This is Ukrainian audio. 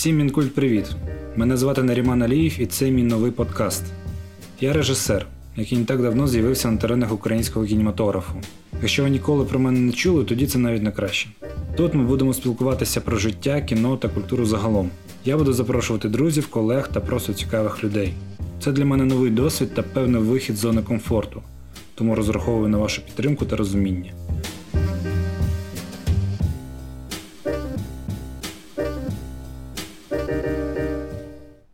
Всім Мінкульт привіт! Мене звати Наріман Аліїв і це мій новий подкаст. Я режисер, який не так давно з'явився на теренах українського кінематографу. Якщо ви ніколи про мене не чули, тоді це навіть не краще. Тут ми будемо спілкуватися про життя, кіно та культуру загалом. Я буду запрошувати друзів, колег та просто цікавих людей. Це для мене новий досвід та певний вихід з зони комфорту, тому розраховую на вашу підтримку та розуміння.